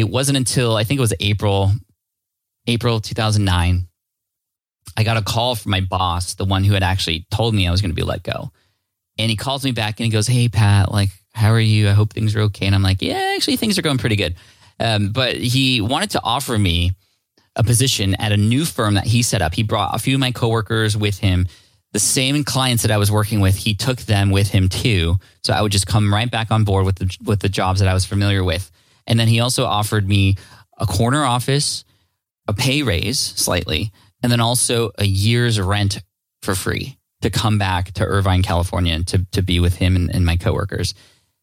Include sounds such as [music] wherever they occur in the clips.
it wasn't until I think it was April, April 2009, I got a call from my boss, the one who had actually told me I was going to be let go. And he calls me back and he goes, Hey, Pat, like, how are you? I hope things are okay. And I'm like, Yeah, actually, things are going pretty good. Um, but he wanted to offer me a position at a new firm that he set up. He brought a few of my coworkers with him. The same clients that I was working with, he took them with him too. So I would just come right back on board with the with the jobs that I was familiar with. And then he also offered me a corner office, a pay raise slightly, and then also a year's rent for free to come back to Irvine, California, and to, to be with him and, and my coworkers.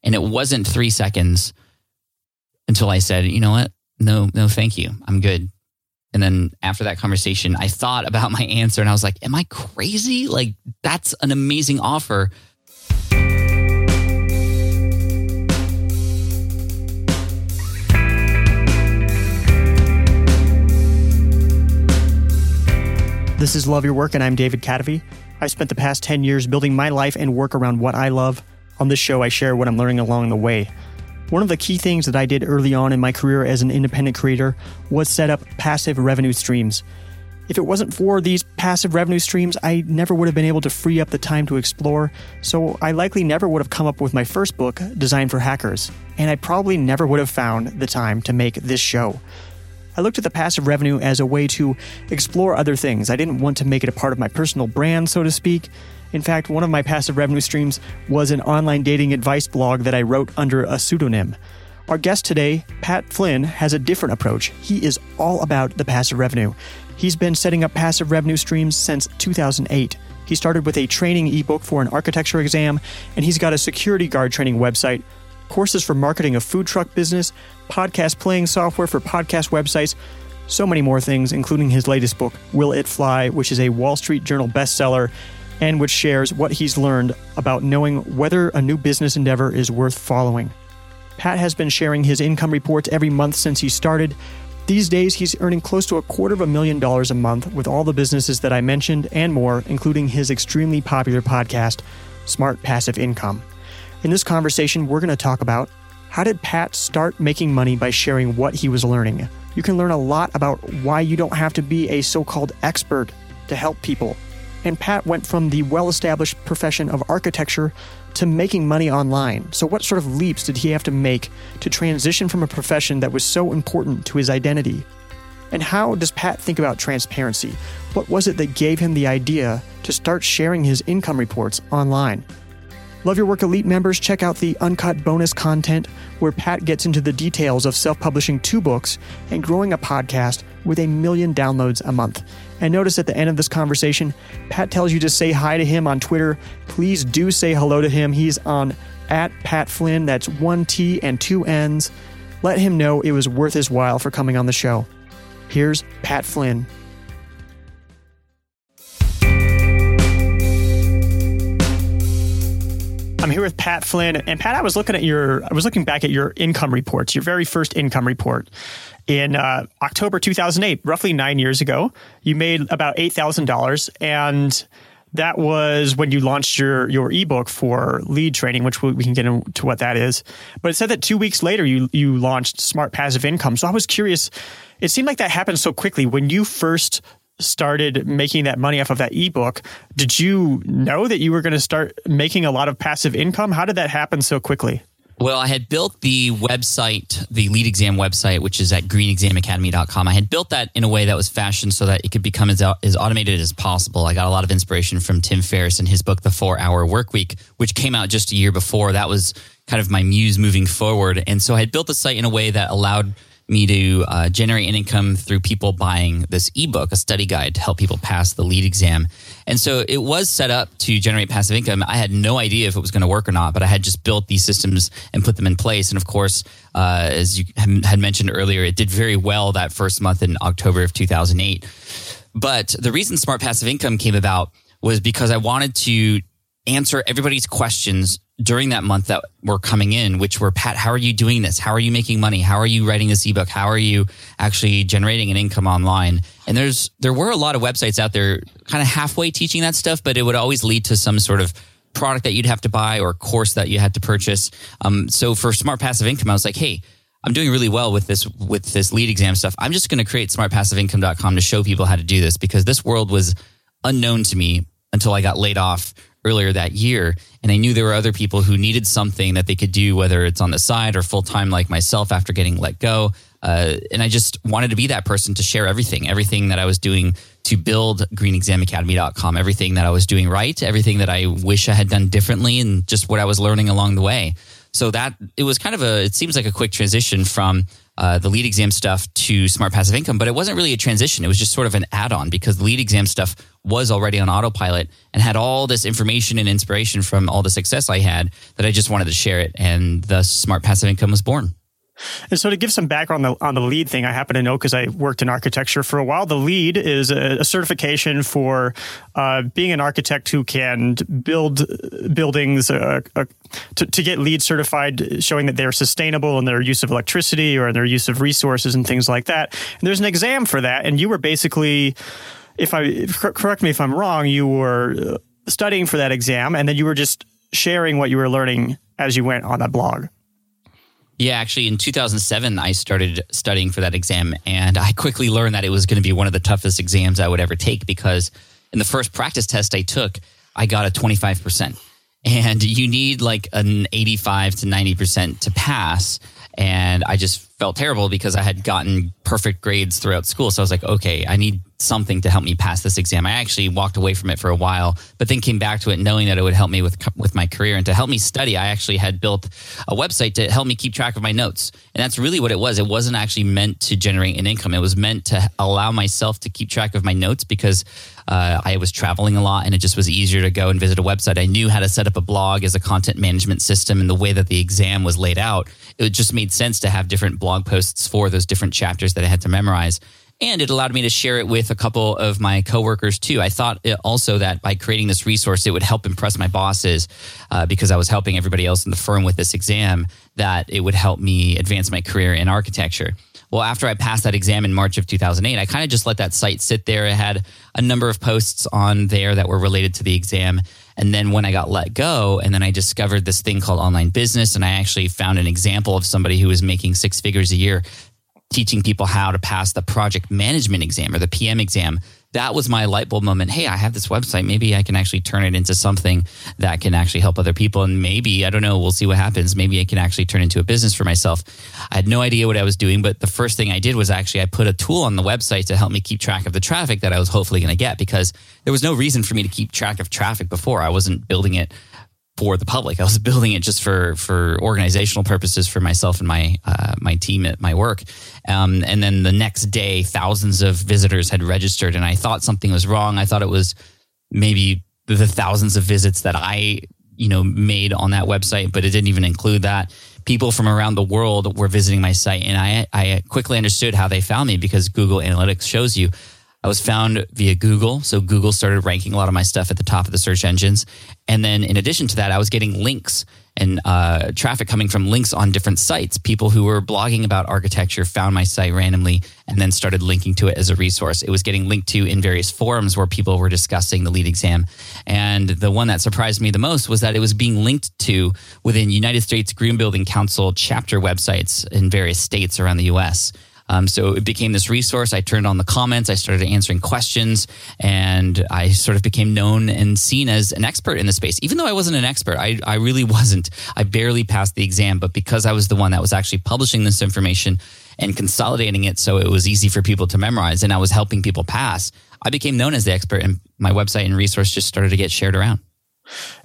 And it wasn't three seconds until I said, you know what? No, no, thank you. I'm good. And then after that conversation, I thought about [laughs] my answer and I was like, am I crazy? Like, that's an amazing offer. This is Love Your Work, and I'm David Kadavy. I've spent the past 10 years building my life and work around what I love. On this show, I share what I'm learning along the way. One of the key things that I did early on in my career as an independent creator was set up passive revenue streams. If it wasn't for these passive revenue streams, I never would have been able to free up the time to explore, so I likely never would have come up with my first book, Design for Hackers, and I probably never would have found the time to make this show. I looked at the passive revenue as a way to explore other things. I didn't want to make it a part of my personal brand, so to speak. In fact, one of my passive revenue streams was an online dating advice blog that I wrote under a pseudonym. Our guest today, Pat Flynn, has a different approach. He is all about the passive revenue. He's been setting up passive revenue streams since 2008. He started with a training ebook for an architecture exam, and he's got a security guard training website courses for marketing a food truck business, podcast playing software for podcast websites, so many more things, including his latest book, Will It Fly, which is a Wall Street Journal bestseller and which shares what he's learned about knowing whether a new business endeavor is worth following. Pat has been sharing his income reports every month since he started. These days, he's earning close to a quarter of a million dollars a month with all the businesses that I mentioned and more, including his extremely popular podcast, Smart Passive Income. In this conversation, we're going to talk about how did Pat start making money by sharing what he was learning. You can learn a lot about why you don't have to be a so called expert to help people. And Pat went from the well established profession of architecture to making money online. So, what sort of leaps did he have to make to transition from a profession that was so important to his identity? And how does Pat think about transparency? What was it that gave him the idea to start sharing his income reports online? Love Your Work Elite members, check out the uncut bonus content where Pat gets into the details of self publishing two books and growing a podcast with a million downloads a month. And notice at the end of this conversation, Pat tells you to say hi to him on Twitter. Please do say hello to him. He's on at Pat Flynn, that's one T and two N's. Let him know it was worth his while for coming on the show. Here's Pat Flynn. I'm here with Pat Flynn, and Pat, I was looking at your, I was looking back at your income reports, your very first income report in uh, October 2008, roughly nine years ago. You made about eight thousand dollars, and that was when you launched your your ebook for LEED training, which we, can get into what that is. But it said that two weeks later you you launched Smart Passive Income. So I was curious. It seemed like that happened so quickly when you first started making that money off of that ebook, did you know that you were going to start making a lot of passive income? How did that happen so quickly? Well, I had built the website, the LEED exam website, which is at greenexamacademy.com. I had built that in a way that was fashioned so that it could become as, as automated as possible. I got a lot of inspiration from Tim Ferriss and his book, The Four Hour Work Week, which came out just a year before. That was kind of my muse moving forward. And so I had built the site in a way that allowed me to uh, generate an income through people buying this ebook, a study guide to help people pass the LEED exam. And so it was set up to generate passive income. I had no idea if it was going to work or not, but I had just built these systems and put them in place. And of course, uh, as you had mentioned earlier, it did very well that first month in October of 2008. But the reason Smart Passive Income came about was because I wanted to answer everybody's questions during that month that were coming in, which were Pat, how are you doing this? How are you making money? How are you writing this ebook? How are you actually generating an income online? And there's there were a lot of websites out there kind of halfway teaching that stuff, but it would always lead to some sort of product that you'd have to buy or course that you had to purchase. Um, so for smart passive income, I was like, hey, I'm doing really well with this with this LEED exam stuff. I'm just going to create smartpassiveincome.com to show people how to do this because this world was unknown to me until I got laid off earlier that year. And I knew there were other people who needed something that they could do, whether it's on the side or full time, like myself after getting let go. Uh, and I just wanted to be that person to share everything, everything that I was doing to build greenexamacademy.com, everything that I was doing right, everything that I wish I had done differently, and just what I was learning along the way. So that it was kind of a, it seems like a quick transition from uh, the LEED exam stuff to smart passive income, but it wasn't really a transition. It was just sort of an add on because the LEED exam stuff was already on autopilot and had all this information and inspiration from all the success I had that I just wanted to share it. And thus, smart passive income was born. And so, to give some background on the, on the LEED thing, I happen to know because I worked in architecture for a while. The LEED is a, a certification for uh, being an architect who can build buildings uh, uh, to, to, get LEED certified, showing that they're sustainable in their use of electricity or in their use of resources and things like that. And there's an exam for that, and you were basically, if I correct me if I'm wrong, you were uh, studying for that exam, and then you were just sharing what you were learning as you went on that blog. Yeah, actually, in 2007, I started studying for that exam, and I quickly learned that it was going to be one of the toughest exams I would ever take because in the first practice test I took, I got a 25%. And you need like an 85 to 90% to pass. And I just felt terrible because I had gotten perfect grades throughout school. So I was like, okay, I need something to help me pass this exam. I actually walked away from it for a while, but then came back to it knowing that it would help me with with my career and to help me study. I actually had built a website to help me keep track of my notes. And that's really what it was. It wasn't actually meant to generate an income. It was meant to allow myself to keep track of my notes because uh, I was traveling a lot and it just was easier to go and visit a website. I knew how to set up a blog as a content management system and the way that the exam was laid out. It just made sense to have different blog posts for those different chapters that I had to memorize. And it allowed me to share it with a couple of my coworkers too. I thought also that by creating this resource, it would help impress my bosses uh, because I was helping everybody else in the firm with this exam, that it would help me advance my career in architecture. Well, after I passed that exam in March of 2008, I kind of just let that site sit there. It had a number of posts on there that were related to the exam. And then when I got let go, and then I discovered this thing called online business, and I actually found an example of somebody who was making six figures a year teaching people how to pass the project management exam or the PM exam. That was my light bulb moment. Hey, I have this website. Maybe I can actually turn it into something that can actually help other people. And maybe, I don't know, we'll see what happens. Maybe I can actually turn into a business for myself. I had no idea what I was doing, but the first thing I did was actually I put a tool on the website to help me keep track of the traffic that I was hopefully going to get because there was no reason for me to keep track of traffic before. I wasn't building it for the public. I was [laughs] building it just for for organizational purposes for myself and my uh, my team at my work. Um, and then the next day, thousands of visitors had registered, and I thought something was wrong. I thought it was maybe the thousands of visits that I you know made on that website, but it didn't even include that. People from around the world were visiting my site, and I I quickly understood how they found me because Google Analytics shows you I was found via Google. So Google started ranking a lot of my stuff at the top of the search engines. And then in addition to that, I was getting links and uh, traffic coming from links on different sites. People who were blogging about architecture found my site randomly and then started linking to it as a resource. It was getting linked to in various forums where people were discussing the LEED exam. And the one that surprised me the most was that it was being linked to within United States Green Building Council chapter websites in various states around the US. Um, so it became this resource. I turned on the comments. I started answering questions, and I sort of became known and seen as an expert in the space. Even though I wasn't an expert, I, I really wasn't. I barely passed the exam, but because I was the one that was actually publishing this information and consolidating it so it was easy for people to memorize, and I was helping people pass, I became known as the expert, and my website and resource just started to get shared around.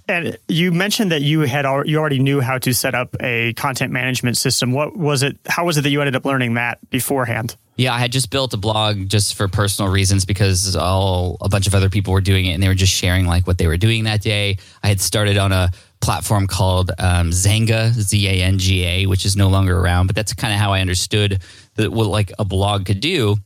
And you mentioned that you had you already knew how to set up a content management system. What was it? How was it that you ended up learning that beforehand? Yeah, I had just built a blog just for personal reasons because all a bunch of other people were doing it and they were just sharing like what they were doing that day. I had started on a platform called um, Xanga, Z A N G A, which is no longer around, but that's kind of how I understood that what like a blog could do.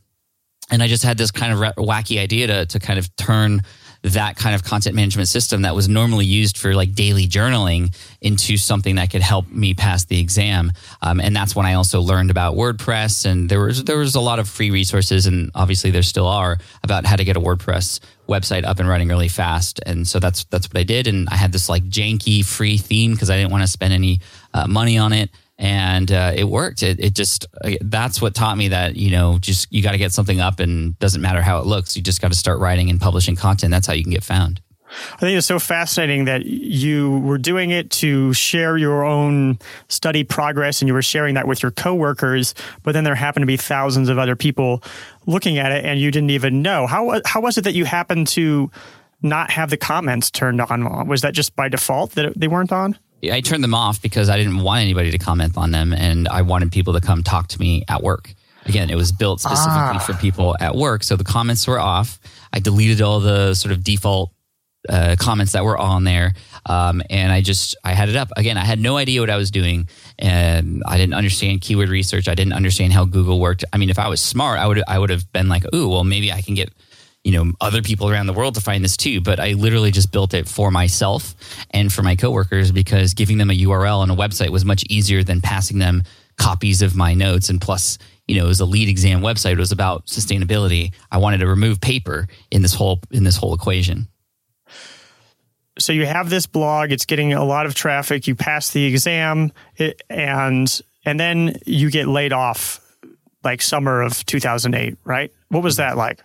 And I just had this kind of wacky idea to to kind of turn that kind of content management system that was normally used for like daily journaling into something that could help me pass the exam. Um, and that's when I also learned about WordPress. And there was there was a lot of free resources, and obviously there still are about how to get a WordPress website up and running really fast. And so that's that's what I did. And I had this like janky free theme because I didn't want to spend any uh, money on it and uh, it worked. It, it just uh, that's what taught me that you know just you got to get something up, and doesn't matter how it looks. You just got to start writing and publishing content. That's how you can get found. I think it's so fascinating that you were doing it to share your own study progress and you were sharing that with your coworkers, but then there happened to be thousands of other people looking at it and you didn't even know. How how was it that you happened to not have the comments turned on? Was that just by default that they weren't on? I turned them off because I didn't want anybody to comment on them and I wanted people to come talk to me at work. Again, it was built specifically ah. for people at work. So the comments were off. I deleted all the sort of default uh, comments that were on there. Um, and I just, I had it up. Again, I had no idea what I was doing. And I didn't understand keyword research. I didn't understand how Google worked. I mean, if I was smart, I would, I would have been like, ooh, well, maybe I can get you know other people around the world to find this too but i literally just built it for myself and for my coworkers because giving them a url and a website was much easier than passing them copies of my notes. And plus you know it was a LEED exam website. It was about sustainability. I wanted to remove paper in this whole in this whole equation. So you have this blog. It's getting a lot of traffic. You pass the exam. And and then you get laid off like summer of 2008 right? What was mm-hmm. that like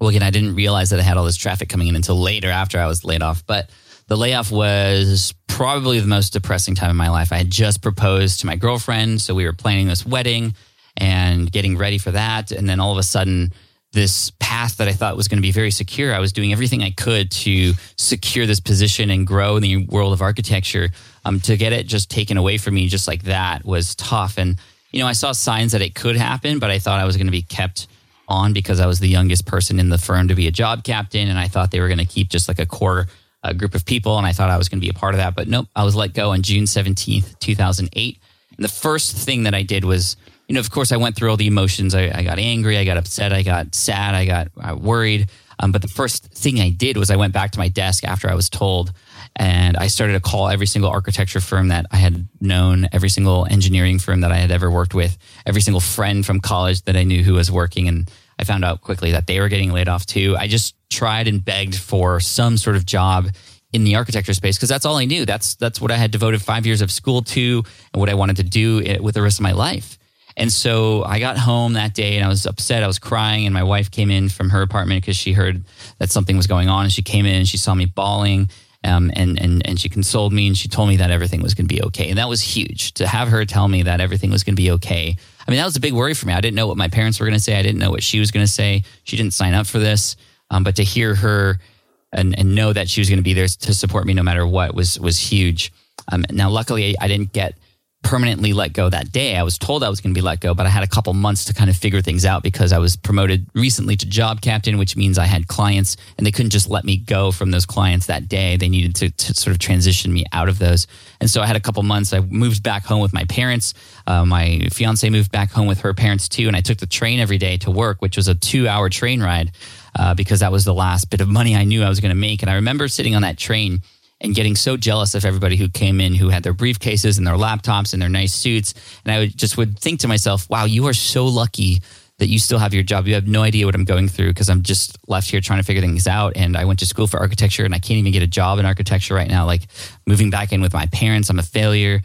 well, again, I didn't realize that I had all this traffic coming in until later after I was laid off. But the layoff was probably the most depressing time in my life. I had just proposed to my girlfriend. So we were planning this wedding and getting ready for that. And then all of a sudden, this path that I thought was going to be very secure, I was doing everything I could to secure this position and grow in the world of architecture. Um, to get it just taken away from me just like that was tough. And, you know, I saw signs that it could happen, but I thought I was going to be kept on because I was the youngest person in the firm to be a job captain. And I thought they were going to keep just like a core uh, group of people. And I thought I was going to be a part of that. But nope, I was let go on June 17th, 2008. And the first thing that I did was, you know, of course, I went through all the emotions. I, I got angry, I got upset, I got sad, I got uh, worried. Um, but the first thing I did was I went back to my desk after I was told and I started to call every single architecture firm that I had known, every single engineering firm that I had ever worked with, every single friend from college that I knew who was working. And I found out quickly that they were getting laid off too. I just tried and begged for some sort of job in the architecture space because that's all I knew. That's that's what I had devoted five years of school to and what I wanted to do eh, with the rest of my life. And so I got home that day and I was upset. I was crying, and my wife came in from her apartment because she heard that something was going on. And she came in and she saw me bawling um, and, and, and she consoled me and she told me that everything was going to be okay. And that was huge to have her tell me that everything was going to be okay. I mean, that was a big worry for me. I didn't know what my parents were going to say. I didn't know what she was going to say. She didn't sign up for this. Um, but to hear her and, and know that she was going to be there to support me no matter what was, was huge. Um, now, luckily, I didn't get permanently let go that day. I was told I was going to be let go, but I had a couple months to kind of figure things out because I was promoted recently to job captain, which means I had clients and they couldn't just let me go from those clients that day. They needed to, to sort of transition me out of those. And so I had a couple months. I moved back home with my parents. Uh, my fiance moved back home with her parents too. And I took the train every day to work, which was a two hour train ride uh, because that was the last bit of money I knew I was going to make. And I remember sitting on that train and getting so jealous of everybody who came in who had their briefcases and their laptops and their nice suits. And I would just would think to myself, wow, you are so lucky that you still have your job. You have no idea what I'm going through because I'm just left here trying to figure things out. And I went to school for architecture and I can't even get a job in architecture right now. Like moving back in with my parents, I'm a failure.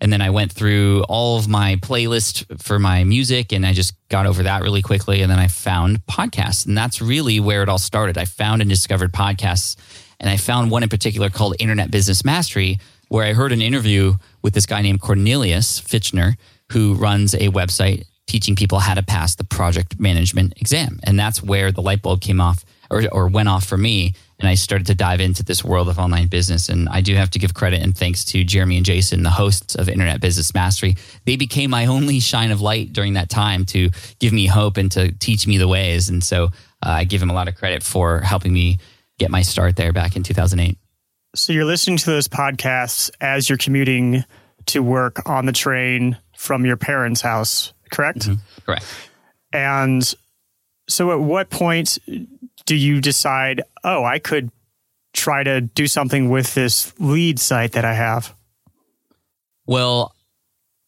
And then I went through all of my playlist for my music and I just got over that really quickly. And then I found podcasts. And that's really where it all started. I found and discovered podcasts and I found one in particular called Internet Business Mastery, where I heard an interview with this guy named Cornelius Fichtner, who runs a website teaching people how to pass the project management exam. And that's where the light bulb came off or, or went off for me. And I started to dive into this world of online business. And I do have to give credit and thanks to Jeremy and Jason, the hosts of Internet Business Mastery. They became my [laughs] only shine of light during that time to give me hope and to teach me the ways. And so uh, I give them a lot of credit for helping me get my start there back in 2008. So you're listening to those podcasts as you're commuting to work on the train from your parents' house, correct? Mm-hmm. Correct. And so at what point do you decide, oh, I could try to do something with this LEED site that I have? Well,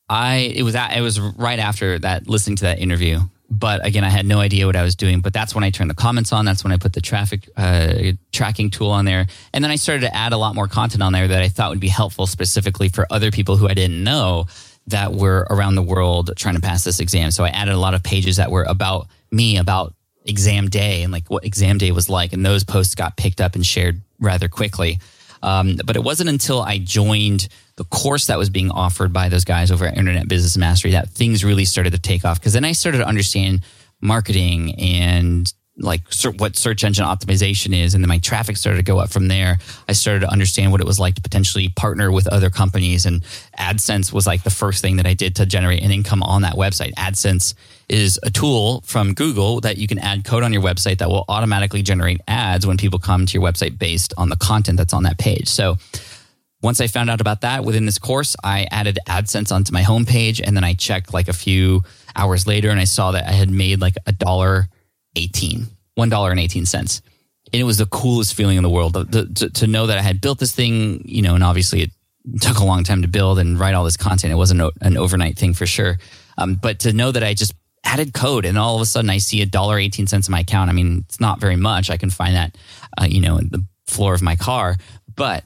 I it was that it was right after that listening to that interview but again, I had no idea what I was doing. But that's when I turned the comments on. That's when I put the traffic uh, tracking tool on there. And then I started to add a lot more content on there that I thought would be helpful specifically for other people who I didn't know that were around the world trying to pass this exam. So I added a lot of pages that were about me, about exam day and like what exam day was like. And those posts got picked up and shared rather quickly. Um, but it wasn't until I joined the course that was being offered by those guys over at Internet Business Mastery that things really started to take off. Because then I started to understand marketing and like what search engine optimization is and then my traffic started to go up from there. I started to understand what it was like to potentially partner with other companies and adsense was like the first thing that i did to generate an income on that website. Adsense is a tool from google that you can add code on your website that will automatically generate ads when people come to your website based on the content that's on that page. So once I found out about that within this course, I added AdSense onto my homepage and then I checked like a few hours later and I saw that I had made like a dollar 18, $1.18. And it was the coolest feeling in the world the, to, to know that I had built this thing, you know, and obviously it took a long time to build and write all this content. It wasn't an overnight thing for sure. Um, but to know that I just added code and all of a sudden I see a dollar 18 cents in my account. I mean, it's not very much. I can find that, uh, you know, in the floor of my car, but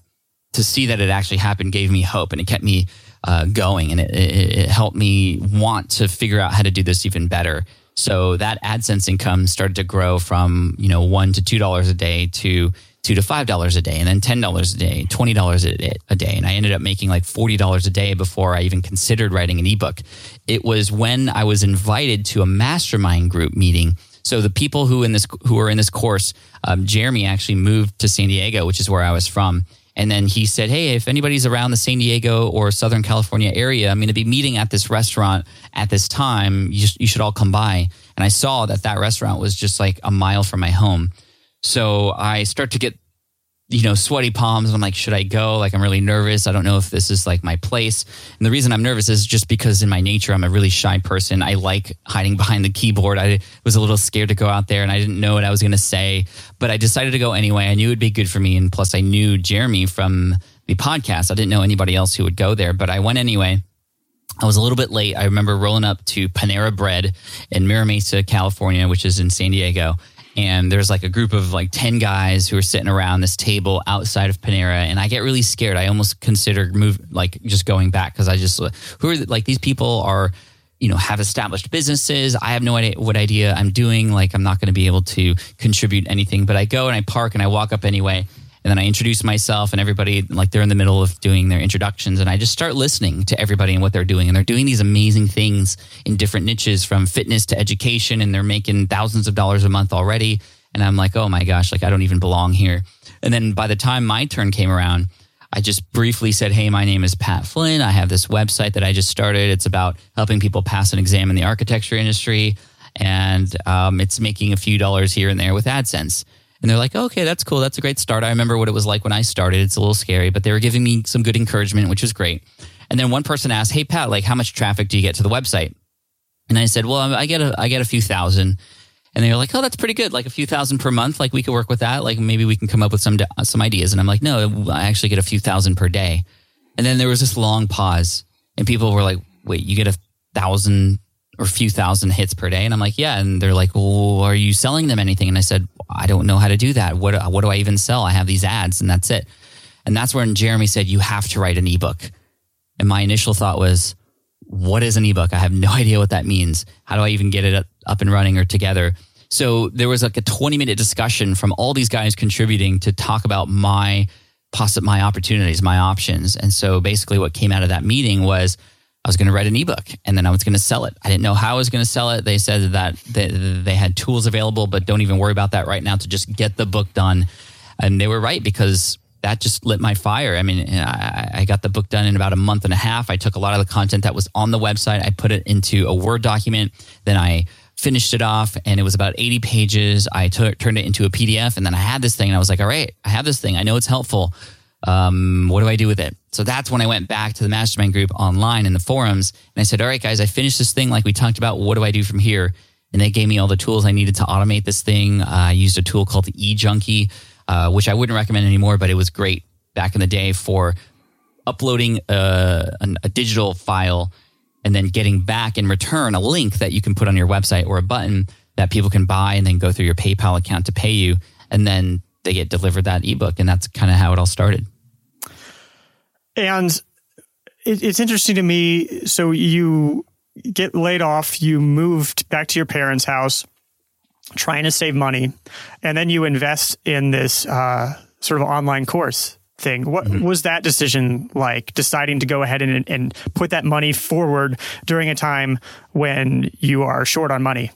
to see that it actually happened gave me hope and it kept me uh, going and it, it, it helped me want to figure out how to do this even better. So that AdSense income started to grow from, you know, one to two dollars a day to two to five dollars a day and then ten dollars a day, twenty dollars a day. And I ended up making like forty dollars a day before I even considered writing an ebook. It was when I was invited to a mastermind group meeting. So the people who in this who are in this course, um, Jeremy actually moved to San Diego, which is where I was from. And then he said, Hey, if anybody's around the San Diego or Southern California area, I'm going to be meeting at this restaurant at this time. You, you should all come by. And I saw that that restaurant was just like a mile from my home. So I start to get you know, sweaty palms. And I'm like, should I go? Like, I'm really nervous. I don't know if this is like my place. And the reason I'm nervous is just because in my nature, I'm a really shy person. I like hiding behind the keyboard. I was a little scared to go out there and I didn't know what I was going to say, but I decided to go anyway. I knew it'd be good for me. And plus, I knew Jeremy from the podcast. I didn't know anybody else who would go there, but I went anyway. I was a little bit late. I remember rolling up to Panera Bread in Mira Mesa, California, which is in San Diego and there's like a group of like 10 guys who are sitting around this table outside of Panera and I get really scared. I almost consider move like just going back cuz I just who are like these people are you know have established businesses. I have no idea what idea I'm doing like I'm not going to be able to contribute anything but I go and I park and I walk up anyway and then I introduce myself and everybody like they're in the middle of doing their introductions. And I just start listening to everybody and what they're doing. And they're doing these amazing things in different niches from fitness to education. And they're making thousands of dollars a month already. And I'm like oh my gosh like I don't even belong here. And then by the time my turn came around I just briefly said hey my name is Pat Flynn. I have this website that I just started. It's about helping people pass an exam in the architecture industry. And um, it's making a few dollars here and there with AdSense and they're like, okay, that's cool. That's a great start. I remember what it was like when I started. It's a little scary, but they were giving me some good encouragement, which was great. And then one person asked, hey, Pat, like how much traffic do you get to the website? And I said, well, I get a, I get a few thousand. And they were like, oh, that's pretty good. Like a few thousand per month. Like we could work with that. Like maybe we can come up with some, some ideas. And I'm like, no, I actually get a few thousand per day. And then there was this long pause and people were like, wait, you get a thousand or a few thousand hits per day. And I'm like, yeah. And they're like, well, are you selling them anything? And I said, I don't know how to do that. What, what do I even sell? I have these ads and that's it. And that's when Jeremy said, you have to write an ebook. And my initial thought was, what is an ebook? I have no [laughs] idea what that means. How do I even get it up and running or together? So there was like a 20 minute discussion from all these guys contributing to talk about my possi- my opportunities, my options. And so basically what came out of that meeting was I was going to write an ebook and then I was going to sell it. I didn't know how I was going to sell it. They said that they, they had tools available, but don't even worry about that right now to just get the book done. And they were right because that just lit my fire. I mean, I, I, got the book done in about a month and a half. I took a lot of the content that was on the website, I put it into a Word document. Then I finished it off and it was about 80 pages. I t- turned it into a PDF and then I had this thing and I was like, all right, I have this thing. I know it's helpful um, what do I do with it? So that's when I went back to the mastermind group online in the forums and I said, all right, guys, I finished this thing like we talked about. What do I do from here? And they gave me all the tools I needed to automate this thing. Uh, I used a tool called the eJunkie, uh, which I wouldn't recommend anymore, but it was great back in the day for uploading a, a digital file and then getting back in return a link that you can put on your website or a button that people can buy and then go through your PayPal account to pay you. And then they get delivered that ebook. And that's kind of how it all started. And it, it's interesting to me. So you get laid off, you moved back to your parents' house, trying to save money, and then you invest in this uh, sort of online course thing. What mm-hmm. was that decision like? Deciding to go ahead and, and put that money forward during a time when you are short on money.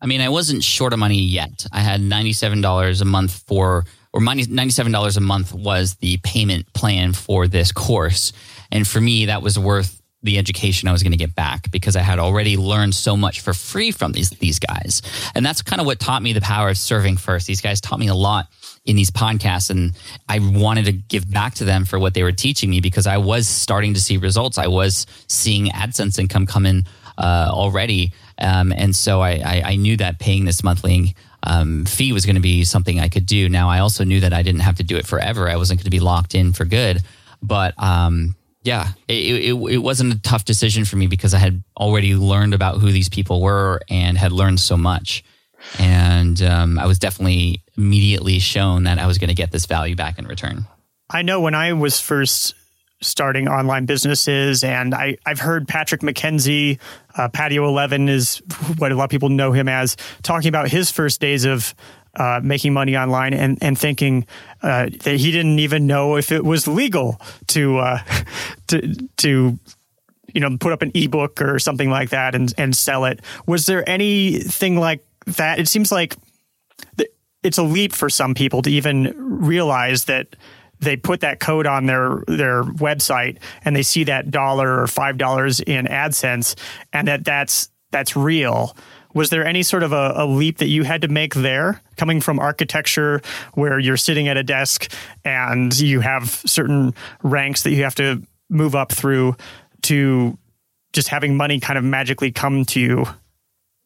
I mean, I wasn't short of money yet. I had ninety-seven dollars a month for, or ninety-seven dollars a month was the payment plan for this course, and for me, that was worth the education I was going to get back because I had already learned so much for free from these these guys. And that's kind of what taught me the power of serving first. These guys taught me a lot in these podcasts and I wanted to give back to them for what they were teaching me because I was starting to see results. I was seeing AdSense income come in uh, already. Um, and so I, I, I, knew that paying this monthly um, fee was going to be something I could do. Now I also knew that I didn't have to do it forever. I wasn't going to be locked in for good. But um, yeah, it, it, it wasn't a tough decision for me because I had already learned about who these people were and had learned so much. And um, I was definitely immediately shown that I was going to get this value back in return. I know when I was first starting online businesses, and I, I've heard Patrick McKenzie, uh, Patio 11 is what a lot of people know him as, talking about his first days of uh, making money online and, and thinking uh, that he didn't even know if it was legal to uh, [laughs] to to you know put up an ebook or something like that and and sell it. Was there anything like that? It seems like it's a leap for some people to even realize that they put that code on their their website and they see that dollar or five dollars in AdSense and that that's that's real. Was there any sort of a, a, leap that you had to make there coming from architecture where you're sitting at a desk and you have certain ranks that you have to move up through to just having money kind of magically come to you?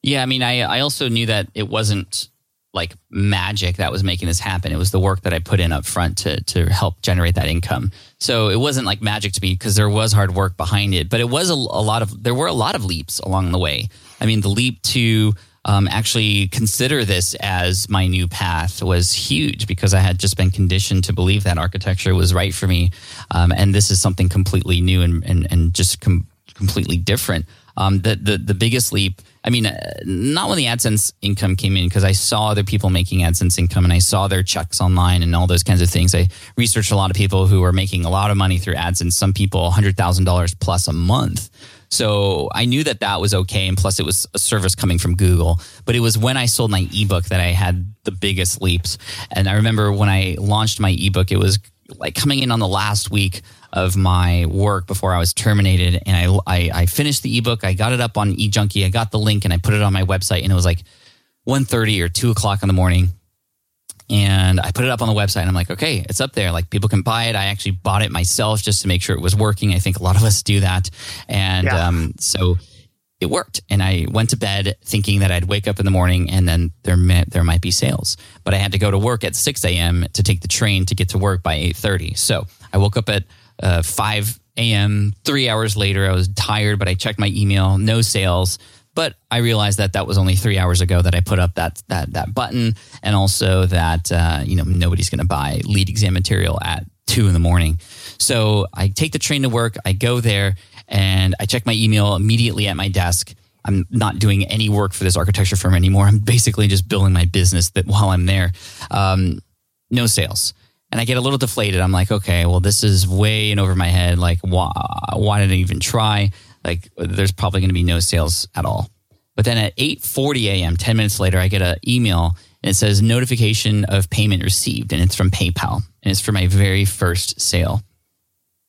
Yeah i mean i, I also knew that it wasn't like magic that was making this happen. It was the work that I put in up front to to help generate that income. So it wasn't like magic to me because there was hard work behind it, but it was a, a, lot of there were a lot of leaps along the way. I mean, the leap to um, actually consider this as my new path was huge because I had just been conditioned to believe that architecture was right for me, um, and this is something completely new and and, and just com- completely different. Um, the, the the biggest leap I mean, uh, not when the AdSense income came in because I saw other people making AdSense income and I saw their checks online and all those kinds of things. I researched a lot of people who were making a lot of money through AdSense. Some people hundred thousand dollars plus a month. So I knew that that was okay, and plus it was a service coming from Google. But it was when I sold my ebook that I had the biggest leaps. And I remember when I launched my ebook, it was like coming in on the last week of my work before I was terminated. And I, I, I finished the ebook. I got it up on eJunkie. I got the link and I put it on my website. And it was like 1.30 or 2 o'clock in the morning. And I put it up on the website and I'm like, okay, it's up there. Like people can buy it. I actually bought it myself just to make sure it was working. I think a lot of us do that. And yeah. um, so it worked. And I went to bed thinking that I'd wake up in the morning and then there may, there might be sales. But I had to go to work at 6 a.m. to take the train to get to work by 8.30. So I woke up at uh, 5 a.m. Three hours later, I was tired, but I checked my email, no sales. But I realized that that was only three hours ago that I put up that that that button, and also that uh, you know nobody's going to buy LEED exam material at two in the morning. So I take the train to work. I go there and I check my email immediately at my desk. I'm not doing any work for this architecture firm anymore. I'm basically just building my business that while I'm there. Um, no sales and I get a little deflated. I'm like, okay, well, this is way in over my head. Like, why, why did I even try? Like, there's probably going to be no sales at all. But then at 8:40 a.m., 10 minutes later, I get an email and it says notification of payment received, and it's from PayPal, and it's for my very first sale.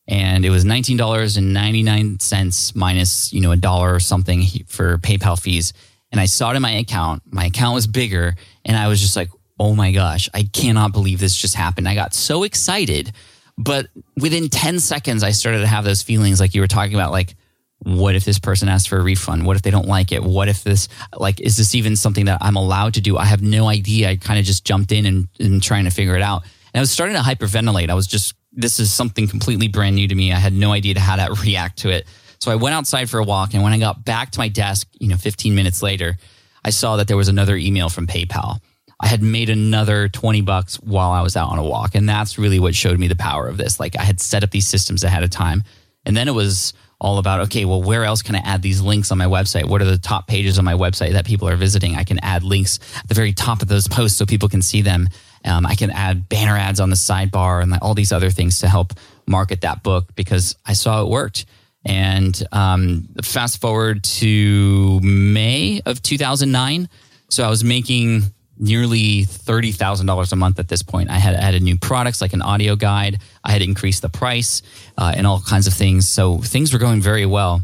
And it was $19.99 minus, you know, a dollar or something for PayPal fees. And I saw it in my account. My account was bigger, and I was just like, oh my gosh, I cannot believe this just happened. I got so excited. But within 10 seconds, I started to have those feelings like you were talking about, like, what if this person asks for a refund? What if they don't like it? What if this, like, is this even something that I'm allowed to do? I have no idea. I kind of just jumped in and, and trying to figure it out. And I was starting to hyperventilate. I was just, this is something completely brand new to me. I had no idea how to [laughs] react to it. So I went outside for a walk. And when I got back to my desk, you know, 15 minutes later, I saw that there was another email from PayPal. I had made another 20 bucks while I was out on a walk. And that's really what showed me the power of this. Like I had set up these systems ahead of time. And then it was all about, okay, well, where else can I add these links on my website? What are the top pages on my website that people are visiting? I can add links at the very top of those posts so people can see them. Um, I can add banner ads on the sidebar and all these other things to help market that book because I saw it worked. And um, fast forward to May of 2009. So I was making nearly $30,000 a month at this point. I had added new products like an audio guide. I had increased the price uh, and all kinds of things. So things were going very well.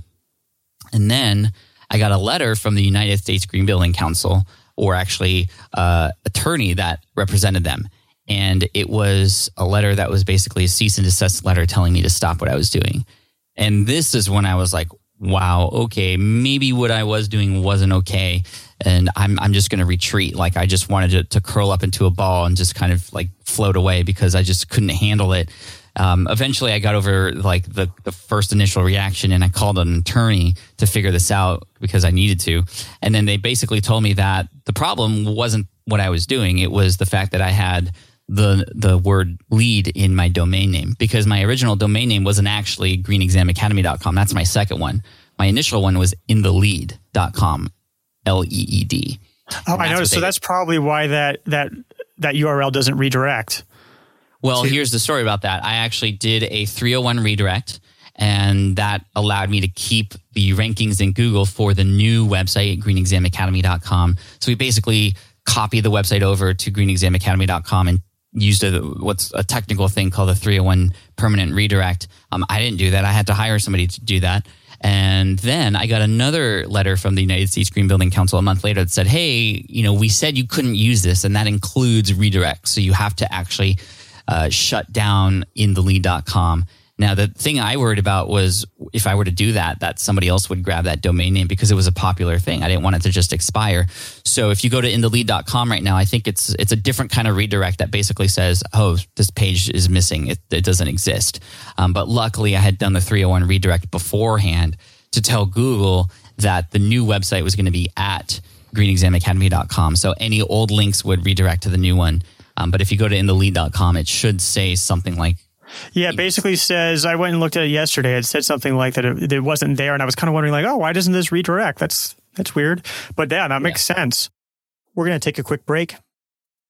And then I got a letter from the United States Green Building Council, or actually uh, attorney that represented them. And it was a letter that was basically a cease and desist letter telling me to stop what I was doing. And this is when I was like, wow, okay, maybe what I was doing wasn't okay. And I'm, I'm just going to retreat. Like I just wanted to, to, curl up into a ball and just kind of like float away because I just couldn't handle it. Um, eventually I got over like the, the first initial reaction and I called an attorney to figure this out because I needed to. And then they basically told me that the problem wasn't what I was doing. It was the fact that I had the the word LEED in my domain name because my original domain name wasn't actually greenexamacademy.com. That's my second one. My initial one was in the lead.com, L E E D. Oh, I know. So that's probably why that that that URL doesn't redirect. Well, to- here's the story about that. I actually did a 301 redirect and that allowed me to keep the rankings in Google for the new website, greenexamacademy.com. So we basically copied the website over to greenexamacademy.com and used a what's a technical thing called a 301 permanent redirect. Um, I didn't do that. I had to hire somebody to do that. And then I got another letter from the United States Green Building Council a month later that said, "Hey, you know, we said you couldn't use this, and that includes redirect. So you have to actually uh, shut down in the lead.com." Now, the thing I worried about was if I were to do that, that somebody else would grab that domain name because it was a popular thing. I didn't want it to just expire. So if you go to inthelead.com right now, I think it's it's a different kind of redirect that basically says, "Oh, this page is missing. It, it doesn't exist." Um, but luckily, I had done the 301 redirect beforehand to tell Google that the new website was going to be at greenexamacademy.com. So any old links would redirect to the new one. Um, but if you go to inthelead.com, it should say something like yeah, it basically says I went and looked at it yesterday. It said something like that it, it wasn't there, and I was kind of wondering, like, oh, why doesn't this redirect? That's that's weird. But yeah, that makes yeah. sense. We're gonna take a quick break.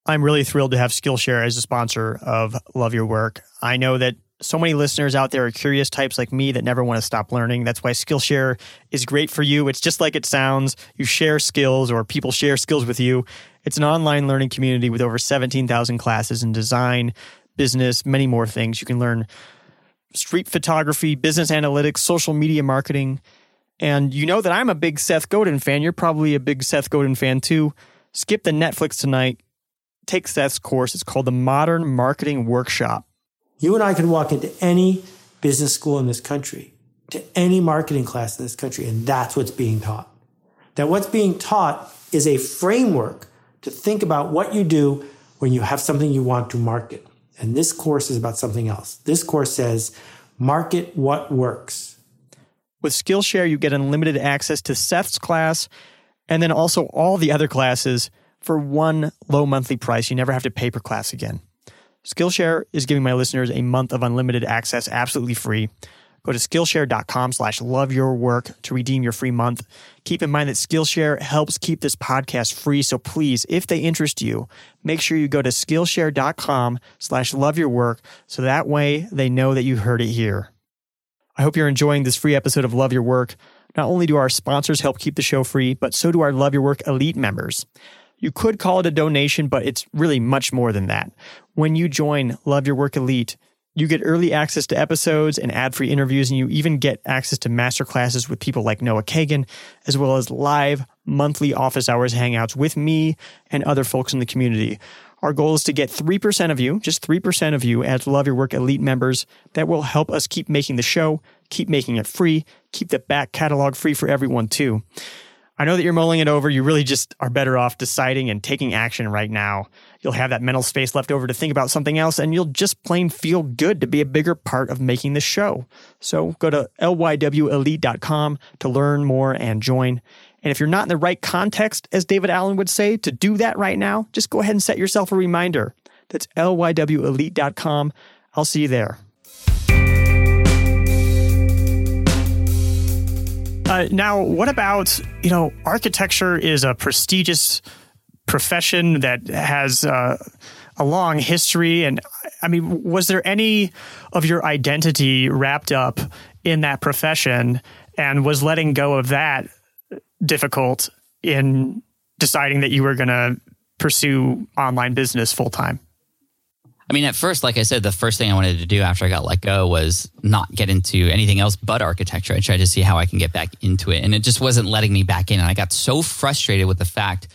I'm really thrilled to have Skillshare as a sponsor of Love Your Work. I know that so many listeners out there are curious types like me that never want to stop learning. That's why Skillshare is great for you. It's just like it sounds. You share skills or people share skills with you. It's an online learning community with over 17,000 classes in design, business, many more things. You can learn street photography, business analytics, social media marketing. And you know that I'm a big Seth Godin fan. You're probably a big Seth Godin fan too. Skip the Netflix tonight. Take Seth's course. It's called the Modern Marketing Workshop. You and I can walk into any business school in this country, to any marketing class in this country, and that's what's being taught. That what's being taught is a framework to think about what you do when you have something you want to market. And this course is about something else. This course says, market what works. With Skillshare, you get unlimited access to Seth's class and then also all the other classes for one low monthly price. You never have to pay per class again. Skillshare is giving my listeners a month of unlimited access absolutely free. Go to Skillshare.com slash love your work to redeem your free month. Keep in mind that Skillshare helps keep this podcast free. So please, if they interest you, make sure you go to Skillshare.com slash love your work so that way they know that you heard it here. I hope you're enjoying this free episode of Love Your Work. Not only do our sponsors help keep the show free, but so do our Love Your Work Elite members. You could call it a donation, but it's really much more than that. When you join Love Your Work Elite, you get early access to episodes and ad free interviews, and you even get access to masterclasses with people like Noah Kagan, as well as live monthly office hours hangouts with me and other folks in the community. Our goal is to get 3% of you, just 3% of you as Love Your Work Elite members that will help us keep making the show, keep making it free, keep the back catalog free for everyone too. I know that you're mulling it over. You really just are better off deciding and taking action right now. You'll have that mental space left over to think about something else, and you'll just plain feel good to be a bigger part of making the show. So go to lywelite.com to learn more and join. And if you're not in the right context, as David Allen would say, to do that right now, just go ahead and set yourself a reminder. That's lywelite.com. I'll see you there. Uh, now, what about, you know, architecture is a prestigious profession that has uh, a long history. And I mean, was there any of your identity wrapped up in that profession? And was letting go of that difficult in deciding that you were going to pursue online business full time? I mean, at first, like I said, the first thing I wanted to do after I got let go was not get into anything else but architecture. I tried to see how I can get back into it, and it just wasn't letting me back in. And I got so frustrated with the fact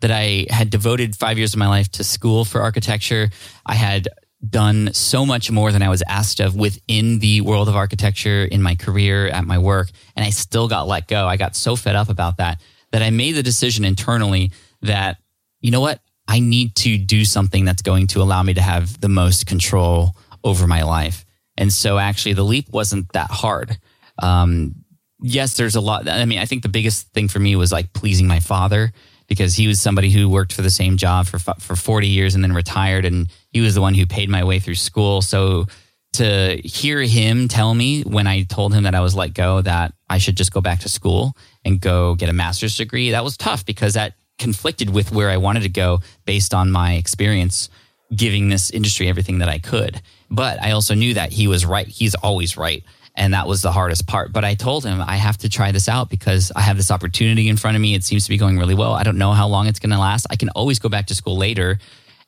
that I had devoted five years of my life to school for architecture. I had done so much more than I was asked of within the world of architecture in my career, at my work, and I still got let go. I got so fed up about that that I made the decision internally that, you know what? I need to do something that's going to allow me to have the most control over my life. And so actually the leap wasn't that hard. Um, yes, there's a lot. I mean, I think the biggest thing for me was like pleasing my father because he was somebody who worked for the same job for for 40 years and then retired and he was the one who paid my way through school so to hear him tell me when I told him that I was let go that I should just go back to school and go get a master's degree that was tough because that conflicted with where I wanted to go based on my experience giving this industry everything that I could but I also knew that he was right he's always right and that was the hardest part. But I told him I have to try this out because I have this opportunity in front of me. It seems to be going really well. I don't know how long it's going to last. I can always go back to school later.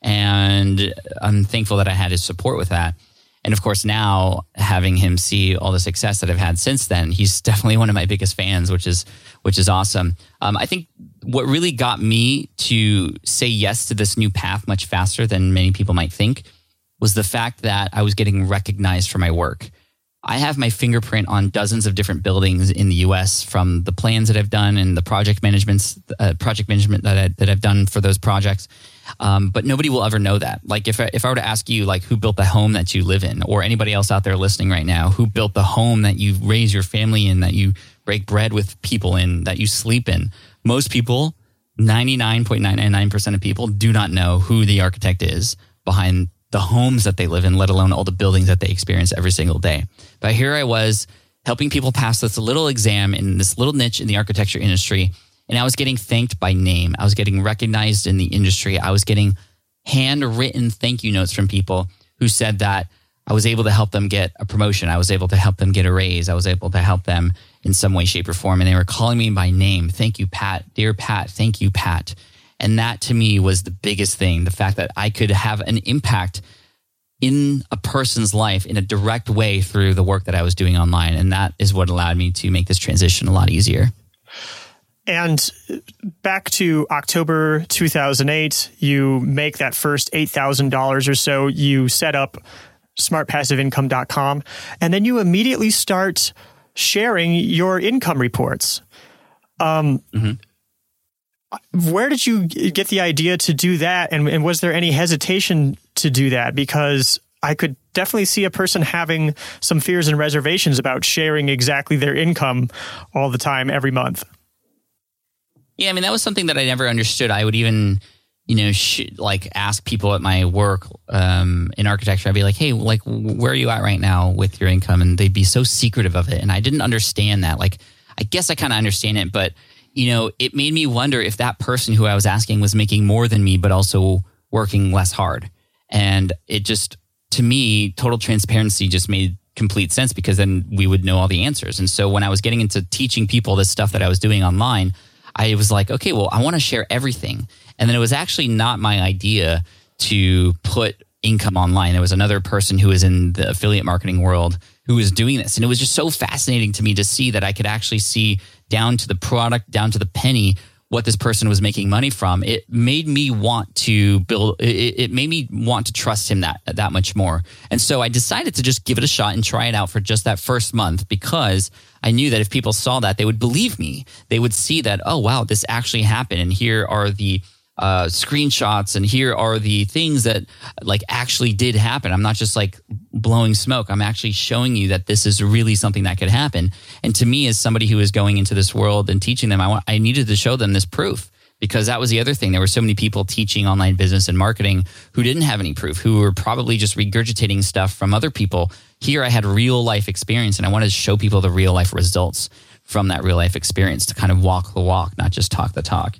And I'm thankful that I had his support with that. And of course, now having him see all the success that I've had since then, he's [laughs] definitely one of my biggest fans, which is which is awesome. Um, I think what really got me to say yes to this new path much faster than many people might think was the fact that I was getting recognized for my work. I have my fingerprint on dozens of different buildings in the U.S. from the plans that I've done and the project management uh, project management that I, that I've done for those projects. Um, but nobody will ever know that. Like if I, if I were to ask you, like who built the home that you live in, or anybody else out there listening right now, who built the home that you raise your family in, that you break bread with people in, that you sleep in, most people, ninety nine point nine nine nine percent of people, do not know who the architect is behind the homes that they live in, let alone all the buildings that they experience every single day. But here I was helping people pass this little exam in this little niche in the architecture industry. And I was getting thanked by name. I was getting recognized in the industry. I was getting handwritten thank you notes from people who said that I was able to help them get a promotion. I was able to help them get a raise. I was able to help them in some way, shape, or form. And they were calling me by name. Thank you, Pat. Dear Pat. Thank you, Pat. And that to me was the biggest thing the fact that I could have an impact in a person's life in a direct way through the work that I was doing online. And that is what allowed me to make this transition a lot easier. And back to October 2008, you make that first $8,000 or so. You set up smartpassiveincome.com, and then you immediately start sharing your income reports. Um, mm-hmm where did you get the idea to do that? And, and, was there any hesitation to do that? Because I could definitely see a person having some fears and reservations about sharing exactly their income all the time every month. Yeah, I mean, that was something that I never understood. I would even, you know, sh- like ask people at my work um, in architecture, I'd be like, hey, like, where are you at right now with your income? And they'd be so secretive of it. And I didn't understand that. Like, I guess I kind of understand it, but you know, it made me wonder if that person who I was asking was making more than me, but also working less hard. And it just, to me, total transparency just made complete sense because then we would know all the answers. And so when I was getting into teaching people this stuff that I was doing online, I was like, okay, well, I want to share everything. And then it was actually not my idea to put income online. There was another person who was in the affiliate marketing world who was doing this. And it was just so fascinating to me to see that I could actually see down to the product, down to the penny, what this person was making money from. It made me want to build, it, it made me want to trust him that, that much more. And so I decided to just give it a shot and try it out for just that first month because I knew that if people saw that, they would believe me. They would see that, oh, wow, this actually happened. And here are the, uh, screenshots and here are the things that like actually did happen. I'm not just like blowing smoke. I'm actually showing you that this is really something that could happen. And to me, as somebody who is going into this world and teaching them, I want, I needed to show them this proof because that was the other thing. There were so many people teaching online business and marketing who didn't have any proof, who were probably just regurgitating stuff from other people. Here I had real life experience and I wanted to show people the real life results from that real life experience to kind of walk the walk, not just talk the talk.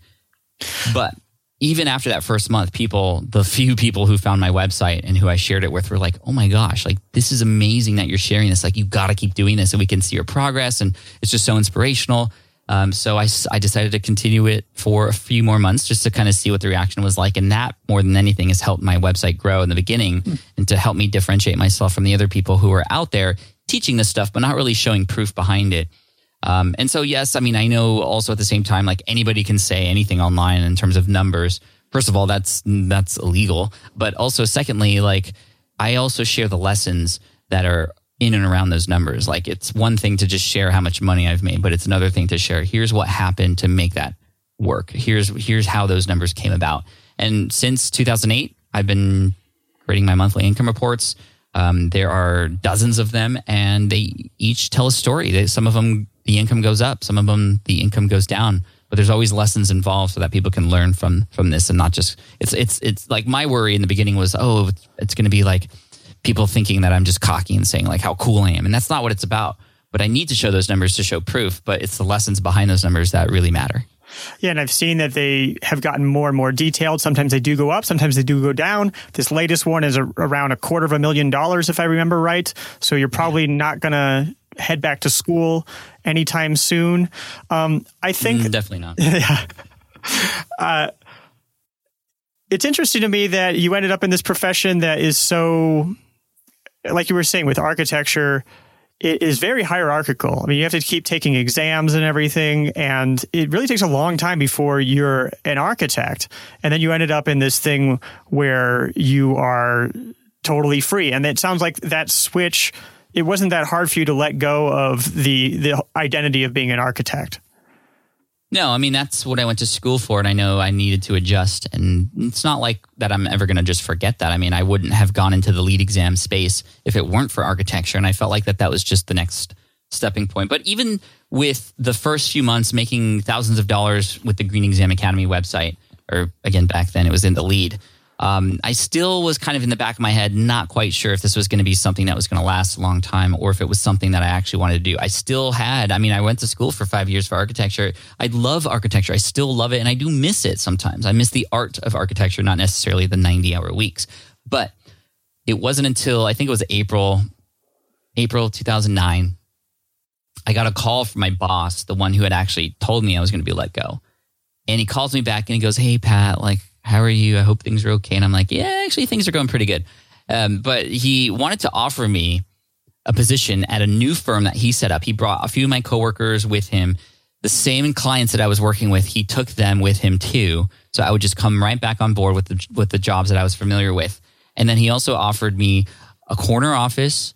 But even after that first month, people, the few people who found my website and who I shared it with were like, oh my gosh, like this is amazing that you're sharing this. Like you got to keep doing this and we can see your progress. And it's just so inspirational. Um, so I, I decided to continue it for a few more months just to kind of see what the reaction was like. And that more than anything has helped my website grow in the beginning mm. and to help me differentiate myself from the other people who are out there teaching this stuff, but not really showing proof behind it. Um, and so, yes, I mean, I know also at the same time, like anybody can say anything online in terms of numbers. First of all, that's that's illegal. But also, secondly, like I also share the lessons that are in and around those numbers. Like it's one thing to just share how much money I've made, but it's another thing to share here's what happened to make that work. Here's here's how those numbers came about. And since 2008, I've been creating my monthly income reports. Um, there are dozens of them, and they each tell a story. They, some of them the income goes up, some of them the income goes down. But there's always lessons involved so that people can learn from from this and not just it's it's it's like my worry in the beginning was oh it's going to be like people thinking that I'm just cocky and saying like how cool I am. And that's not what it's about. But I need to show those numbers to show proof, but it's the lessons behind those numbers that really matter. Yeah, and I've seen that they have gotten more and more detailed. Sometimes they do go up, sometimes they do go down. This latest one is a, around a quarter of a million dollars, if I remember right. So you're probably not going to head back to school anytime soon. Um, I think mm, definitely not. [laughs] Yeah. Uh, it's interesting to me that you ended up in this profession that is so like you were saying with architecture, it is very hierarchical. I mean, you have to keep taking exams and everything, and it really takes a long time before you're an architect. And then you ended up in this thing where you are totally free. And it sounds like that switch, it wasn't that hard for you to let go of the the identity of being an architect. No, I mean that's what I went to school for, and I know I needed to adjust. And it's not like that I'm ever going to just forget that. I mean, I wouldn't have gone into the LEED exam space if it weren't for architecture, and I felt like that that was just the next stepping point. But even with the first few months making thousands of dollars with the Green Exam Academy website, or again back then it was in the LEED um, I still was kind of in the back of my head, not quite sure if this was going to be something that was going to last a long time or if it was something that I actually wanted to do. I still had, I mean, I went to school for five years for architecture. I love architecture. I still love it. And I do miss it sometimes. I miss the art of architecture, not necessarily the 90 hour weeks. But it wasn't until I think it was April, April 2009. I got a call from my boss, the one who had actually told me I was going to be let go. And he calls me back and he goes, Hey, Pat, like, how are you? I hope things are okay. And I'm like, yeah, actually, things are going pretty good. Um, but he wanted to offer me a position at a new firm that he set up. He brought a few of my coworkers with him. The same clients that I was working with, he took them with him too. So I would just come right back on board with the with the jobs that I was familiar with. And then he also offered me a corner office,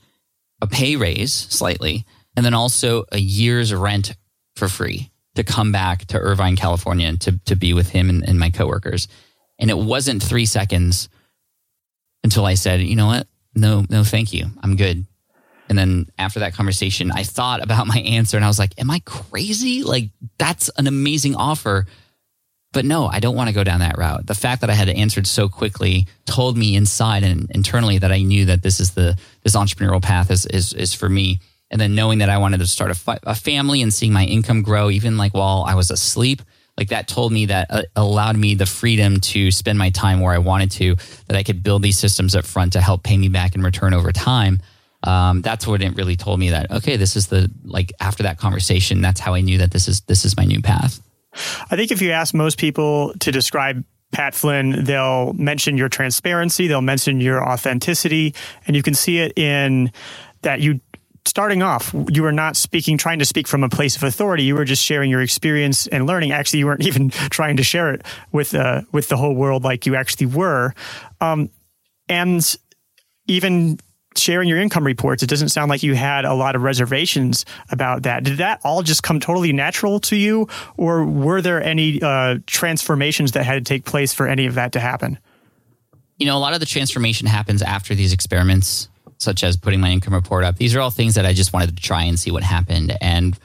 a pay raise slightly, and then also a year's rent for free to come back to Irvine, California, to to be with him and, and my coworkers. And it wasn't three seconds until I said, you know what? No, no, thank you. I'm good. And then after that conversation, I thought about [laughs] my answer and I was like, am I crazy? Like, that's an amazing offer. But no, I don't want to go down that route. The fact that I had answered so quickly told me inside and internally that I knew that this is the this entrepreneurial path is is, is for me. And then knowing that I wanted to start a, a family and seeing my income grow, even like while I was asleep, like that told me that uh, allowed me the freedom to spend my time where I wanted to, that I could build these systems up front to help pay me back in return over time. Um, that's what it really told me that okay, this is the like after that conversation, that's how I knew that this is this is my new path. I think if you ask most people to describe Pat Flynn, they'll mention your transparency, they'll mention your authenticity, and you can see it in that you starting off, you were not speaking, trying to speak from a place of authority. You were just sharing your experience and learning. Actually, you weren't [laughs] even trying to share it with uh, with the whole world like you actually were. Um, and even sharing your income reports, it doesn't sound like you had a lot of reservations about that. Did that all just come totally natural to you, or were there any uh, transformations that had to take place for any of that to happen? You know, a lot of the transformation happens after these experiments such as putting my income report up. These are all things that I just wanted to try and see what happened. And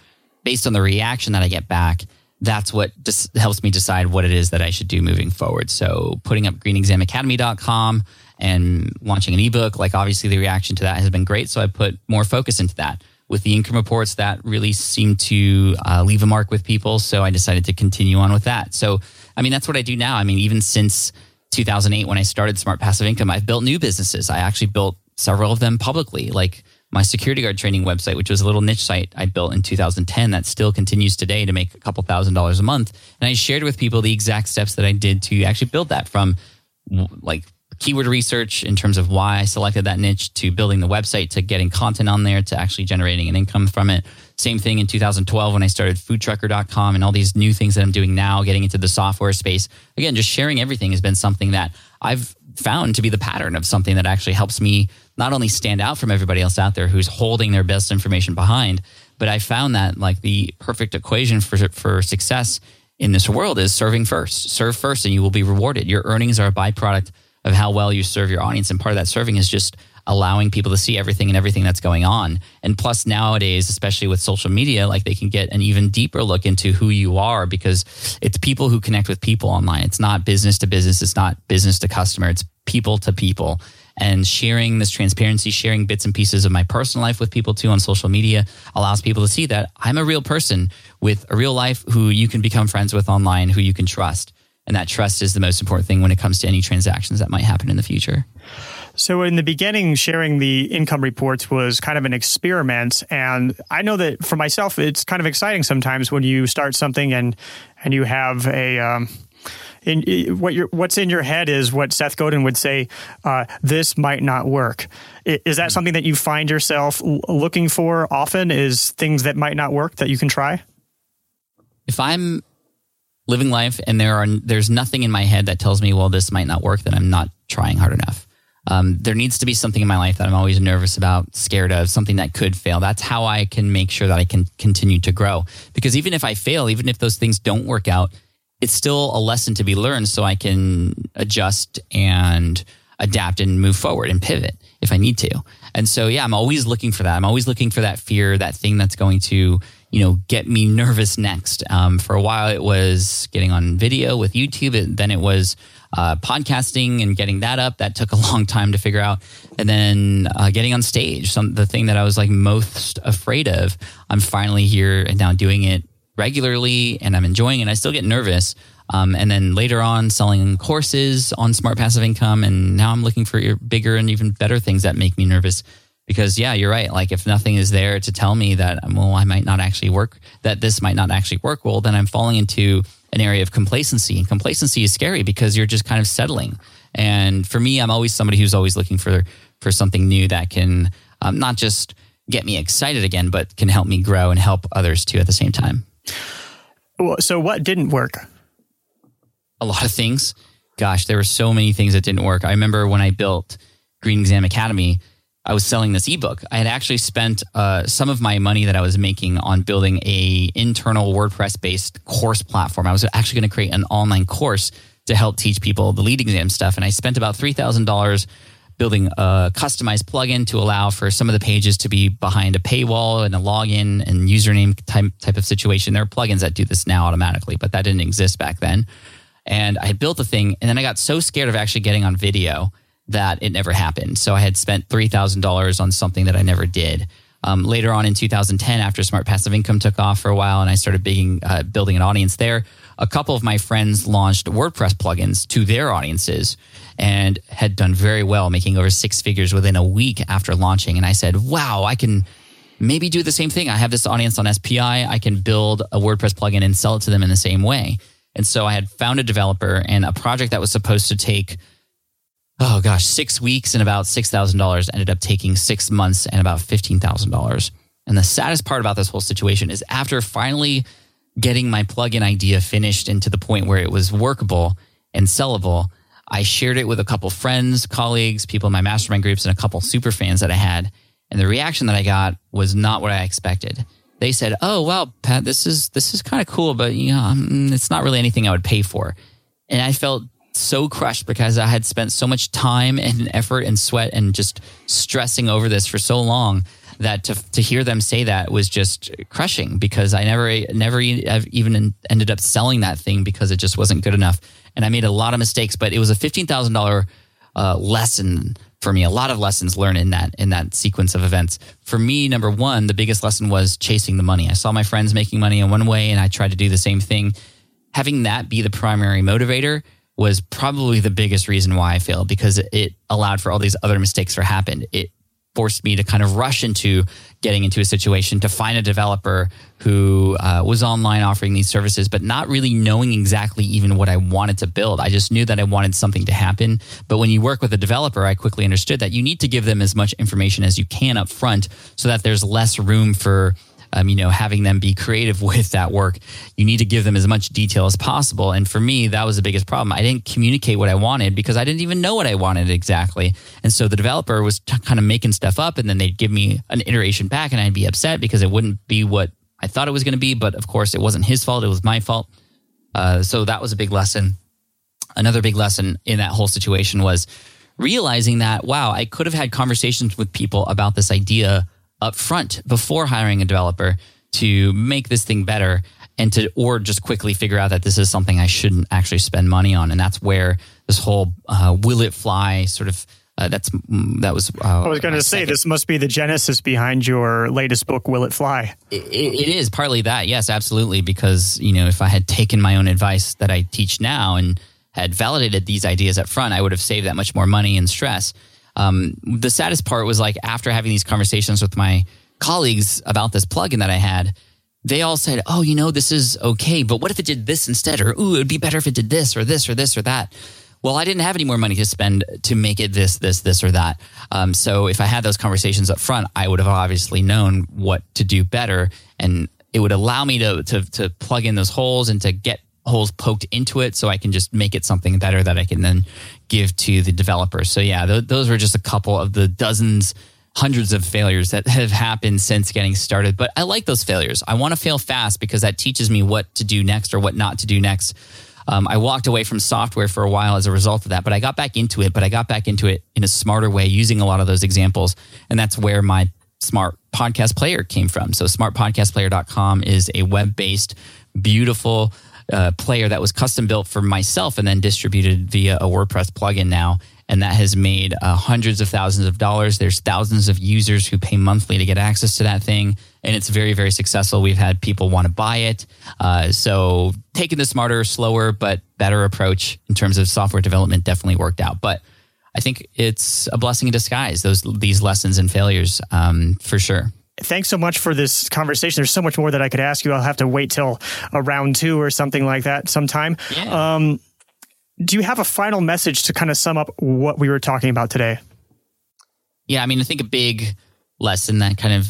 based on the reaction that I get back, that's what just helps me decide what it is that I should do moving forward. So putting up greenexamacademy.com and launching an ebook, like obviously the reaction to that has been great. So I put more focus into that. with the income reports, that really seemed to uh, leave a mark with people. So I decided to continue on with that. So, I mean, that's what I do now. I mean, even since 2008, when I started Smart Passive Income, I've built new businesses. I actually built several of them publicly, like my security guard training website, which was a little niche site I built in 2010 that still continues today to make a couple thousand dollars a month. And I shared with people the exact steps that I did to actually build that from like keyword research in terms of why I selected that niche to building the website to getting content on there to actually generating an income from it. Same thing in 2012 when I started foodtrucker.com and all these new things that I'm doing now, getting into the software space. Again, just sharing everything has been something that I've found to be the pattern of something that actually helps me not only stand out from everybody else out there who's holding their best information behind, but I found that like the perfect equation for for success in this world is serving first. Serve first and you will be rewarded. Your earnings are a byproduct of how well you serve your audience. And part of that serving is just allowing people to see everything and everything that's going on. And plus, nowadays, especially with social media, like they can get an even deeper look into who you are because it's people who connect with people online. It's not business to business, it's not business to customer, it's people to people. And sharing this transparency, sharing bits and pieces of my personal life with people too on social media allows people to see that I'm a real person with a real life who you can become friends with online, who you can trust. And that trust is the most important thing when it comes to any transactions that might happen in the future. So, in the beginning, sharing the income reports was kind of an experiment. And I know that for myself, it's kind of exciting sometimes when you start something and, and you have a, um, in, what what's in your head is what Seth Godin would say. Uh, this might not work. Is that something that you find yourself looking for often? Is things that might not work that you can try? If I'm living life and there are there's nothing in my head that tells me, well, this might not work, then I'm not trying hard enough. Um, there needs to be something in my life that I'm always nervous about, scared of, something that could fail. That's how I can make sure that I can continue to grow. Because even if I fail, even if those things don't work out, it's still a lesson to be learned so I can adjust and adapt and move forward and pivot if I need to. And so, yeah, I'm always looking for that. I'm always looking for that fear, that thing that's going to, you know, get me nervous next. Um, for a while, it was getting on video with YouTube. It, then it was uh, podcasting and getting that up. That took a [laughs] long time to figure out. And then uh, getting on stage, some the thing that I was like most afraid of. I'm finally here and now doing it regularly and I'm enjoying it. I still get nervous. Um, and then later on, selling courses on smart passive income. And now I'm looking for bigger and even better things that make me nervous. Because, yeah, you're right. Like, if nothing is there to tell me that, well, I might not actually work, that this might not actually work well, then I'm falling into an area of complacency. And complacency is scary because you're just kind of settling. And for me, I'm always somebody who's always looking for, for something new that can um, not just get me excited again, but can help me grow and help others too at the same time. So, what didn't work? A lot of things. Gosh, there were so many things that didn't work. I remember when I built Green Exam Academy, I was selling this ebook. I had actually spent uh, some of my money that I was making on building a internal WordPress based course platform. I was actually going to create an online course to help teach people the LEED exam stuff, and I spent about three thousand dollars building a customized plugin to allow for some of the pages to be behind a paywall and a login and username type, type of situation. There are plugins that do this now automatically, but that didn't exist back then. And I had built the thing, and then I got so scared of actually getting on video that it never happened. So I had spent $3,000 on something that I never did. Um, later on in 2010, after Smart Passive Income took off for a while and I started being, uh, building an audience there, a couple of my friends launched WordPress plugins to their audiences and had done very well, making over six figures within a week after launching. And I said, wow, I can maybe do the same thing. I have this audience on SPI. I can build a WordPress plugin and sell it to them in the same way. And so I had found a developer and a project that was supposed to take, oh gosh, six weeks and about $6,000 ended up taking six months and about $15,000. And the saddest part about this whole situation is after finally getting my plugin idea finished and to the point where it was workable and sellable, I shared it with a couple friends, colleagues, people in my mastermind groups, and a couple super fans that I had. And the reaction that I got was not what I expected. They said, "Oh, well, Pat, this is this is kind of cool, but you know, um, it's not really anything I would pay for." And I felt so crushed because I had spent so much time and effort and sweat and just stressing over this for so long that to to hear them say that was just crushing because I never never even ended up selling that thing because it just wasn't good enough and I made a lot of mistakes but it was a $15,000 uh, lesson for me. A lot of lessons learned in that in that sequence of events. For me, number one, the biggest lesson was chasing the money. I saw my friends making money in one way, and I tried to do the same thing. Having that be the primary motivator was probably the biggest reason why I failed because it allowed for all these other mistakes to happen. It forced me to kind of rush into getting into a situation to find a developer who uh, was online offering these services, but not really knowing exactly even what I wanted to build. I just knew that I wanted something to happen. But when you work with a developer, I quickly understood that you need to give them as much information as you can up front so that there's less room for um, you know, having them be creative [laughs] with that work, you need to give them as much detail as possible. And for me, that was the biggest problem. I didn't communicate what I wanted because I didn't even know what I wanted exactly. And so the developer was t- kind of making stuff up, and then they'd give me an iteration back, and I'd be upset because it wouldn't be what I thought it was going to be. But of course, it wasn't his fault; it was my fault. Uh, so that was a big lesson. Another big lesson in that whole situation was realizing that wow, I could have had conversations with people about this idea up front before hiring a developer to make this thing better and to or just quickly figure out that this is something I shouldn't actually spend money on and that's where this whole uh, will it fly sort of uh, that's mm, that was. Uh, I was going to say second. this must be the genesis behind your latest book, Will It Fly? It, it is partly that, yes, absolutely. Because you know, if I had taken my own advice that I teach now and had validated these ideas up front, I would have saved that much more money and stress. Um, the saddest part was like after having these conversations with my colleagues about this plugin that I had, they all said, "Oh, you know, this is okay, but what if it did this instead?" Or, "Ooh, it'd be better if it did this or this or this or that." Well, I didn't have any more money to spend to make it this, this, this, or that. Um, so if I had those conversations up front, I would have obviously known what to do better, and it would allow me to to, to plug in those holes and to get holes poked into it so I can just make it something better that I can then give to the developers. So yeah, th- those were just a couple of the dozens hundreds of failures that have happened since getting started. But I like those failures. I want to fail fast because that teaches me what to do next or what not to do next. Um, I walked away from software for a while as a result of that, but I got back into it. But I got back into it in a smarter way using a lot of those examples. And that's where my smart podcast player came from. So smartpodcastplayer.com is a web based, beautiful uh, player that was custom built for myself and then distributed via a WordPress plugin now. And that has made uh, hundreds of thousands of dollars. There's thousands of users who pay monthly to get access to that thing. And it's very, very successful. We've had people want to buy it. Uh, so taking the smarter, slower, but better approach in terms of software development definitely worked out. But I think it's a blessing in disguise, those these lessons and failures um, for sure thanks so much for this conversation. There's so much more that I could ask you. I'll have to wait till a round two or something like that sometime. Yeah. Um, do you have a final message to kind of sum up what we were talking about today? Yeah, I mean, I think a big lesson that kind of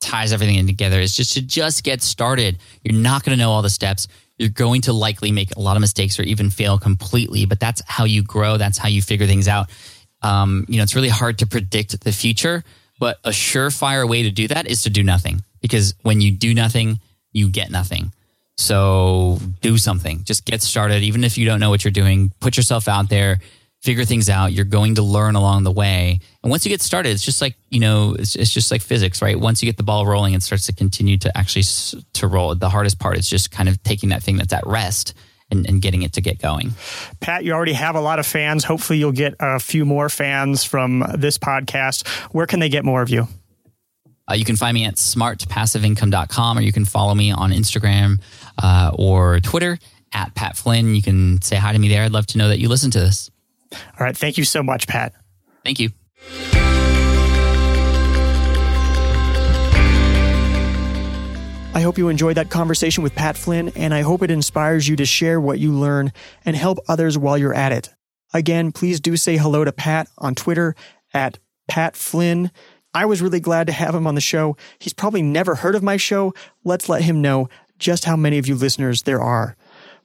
ties everything in together is just to just get started. You're not going to know all the steps. You're going to likely make a lot of mistakes or even fail completely, but that's how you grow. That's how you figure things out. Um, you know, it's really hard to predict the future but a surefire way to do that is to do nothing because when you do nothing, you get nothing. So do something. Just get started. Even if you don't know what you're doing, put yourself out there, figure things out. You're going to learn along the way. And once you get started, it's just like, you know, it's, it's just like physics, right? Once you get the ball rolling, it starts to continue to actually to roll. The hardest part is just kind of taking that thing that's at rest and, and, getting it to get going. Pat, you already have a lot of fans. Hopefully, you'll get a few more fans from this podcast. Where can they get more of you? Uh, you can find me at smartpassiveincome.com or you can follow me on Instagram uh, or Twitter at Pat Flynn. You can say hi to me there. I'd love to know that you listen to this. All right. Thank you so much, Pat. Thank you. I hope you enjoyed that conversation with Pat Flynn, and I hope it inspires you to share what you learn and help others while you're at it. Again, please do say hello to Pat on Twitter at Pat Flynn. I was really glad to have him on the show. He's probably never heard of my show. Let's let him know just how many of you listeners there are.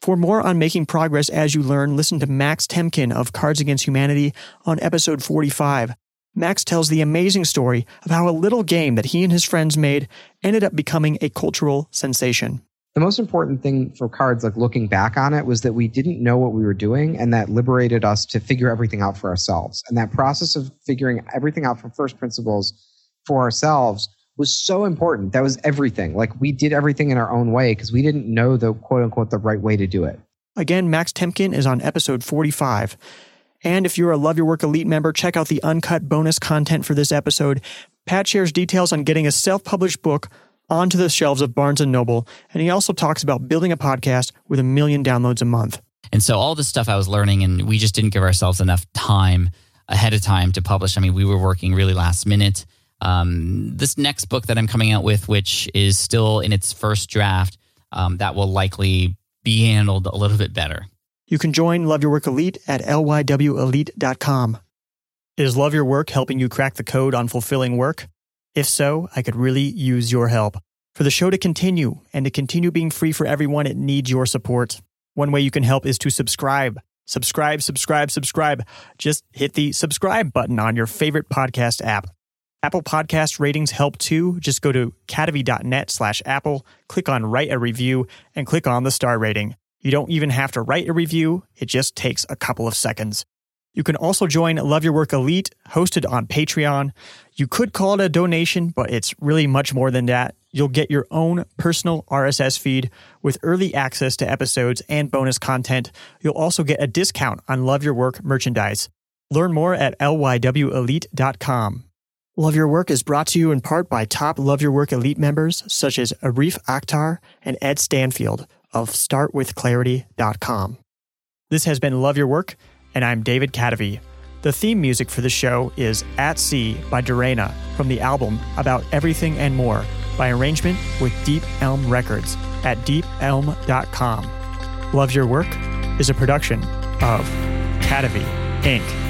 For more on making progress as you learn, listen to Max Temkin of Cards Against Humanity on episode 45. Max tells the amazing story of how a little game that he and his friends made ended up becoming a cultural sensation. The most important thing for cards, like looking back on it, was that we didn't know what we were doing, and that liberated us to figure everything out for ourselves. And that process of figuring everything out from first principles for ourselves was so important. That was everything. Like we did everything in our own way because we didn't know the quote unquote the right way to do it. Again, Max Temkin is on episode 45. And if you're a Love Your Work Elite member, check out the uncut bonus content for this episode. Pat shares details on getting a self-published book onto the shelves of Barnes & Noble, and he also talks about building a podcast with a million downloads a month. And so all this stuff I was learning, and we just didn't give ourselves enough time ahead of time to publish. I mean, we were working really last minute. Um, this next book that I'm coming out with, which is still in its first draft, um, that will likely be handled a little bit better. You can join Love Your Work Elite at lywelite.com. Is Love Your Work helping you crack the code on fulfilling work? If so, I could really use your help. For the show to continue and to continue being free for everyone, it needs your support. One way you can help is to subscribe. Subscribe, subscribe, subscribe. Just hit the subscribe button on your favorite podcast app. Apple Podcast ratings help too. Just go to kadavy.net slash Apple, click on write a review, and click on the star rating. You don't even have to write a review. It just takes a couple of seconds. You can also join Love Your Work Elite, hosted on Patreon. You could call it a donation, but it's really much more than that. You'll get your own personal RSS feed with early access to episodes and bonus content. You'll also get a discount on Love Your Work merchandise. Learn more at lywelite.com. Love Your Work is brought to you in part by top Love Your Work Elite members such as Arif Akhtar and Ed Stanfield of startwithclarity.com. This has been Love Your Work and I'm David Kadavy. The theme music for the show is At Sea by Dorena from the album About Everything and More by arrangement with Deep Elm Records at deepelm.com. Love Your Work is a production of Kadavy Inc.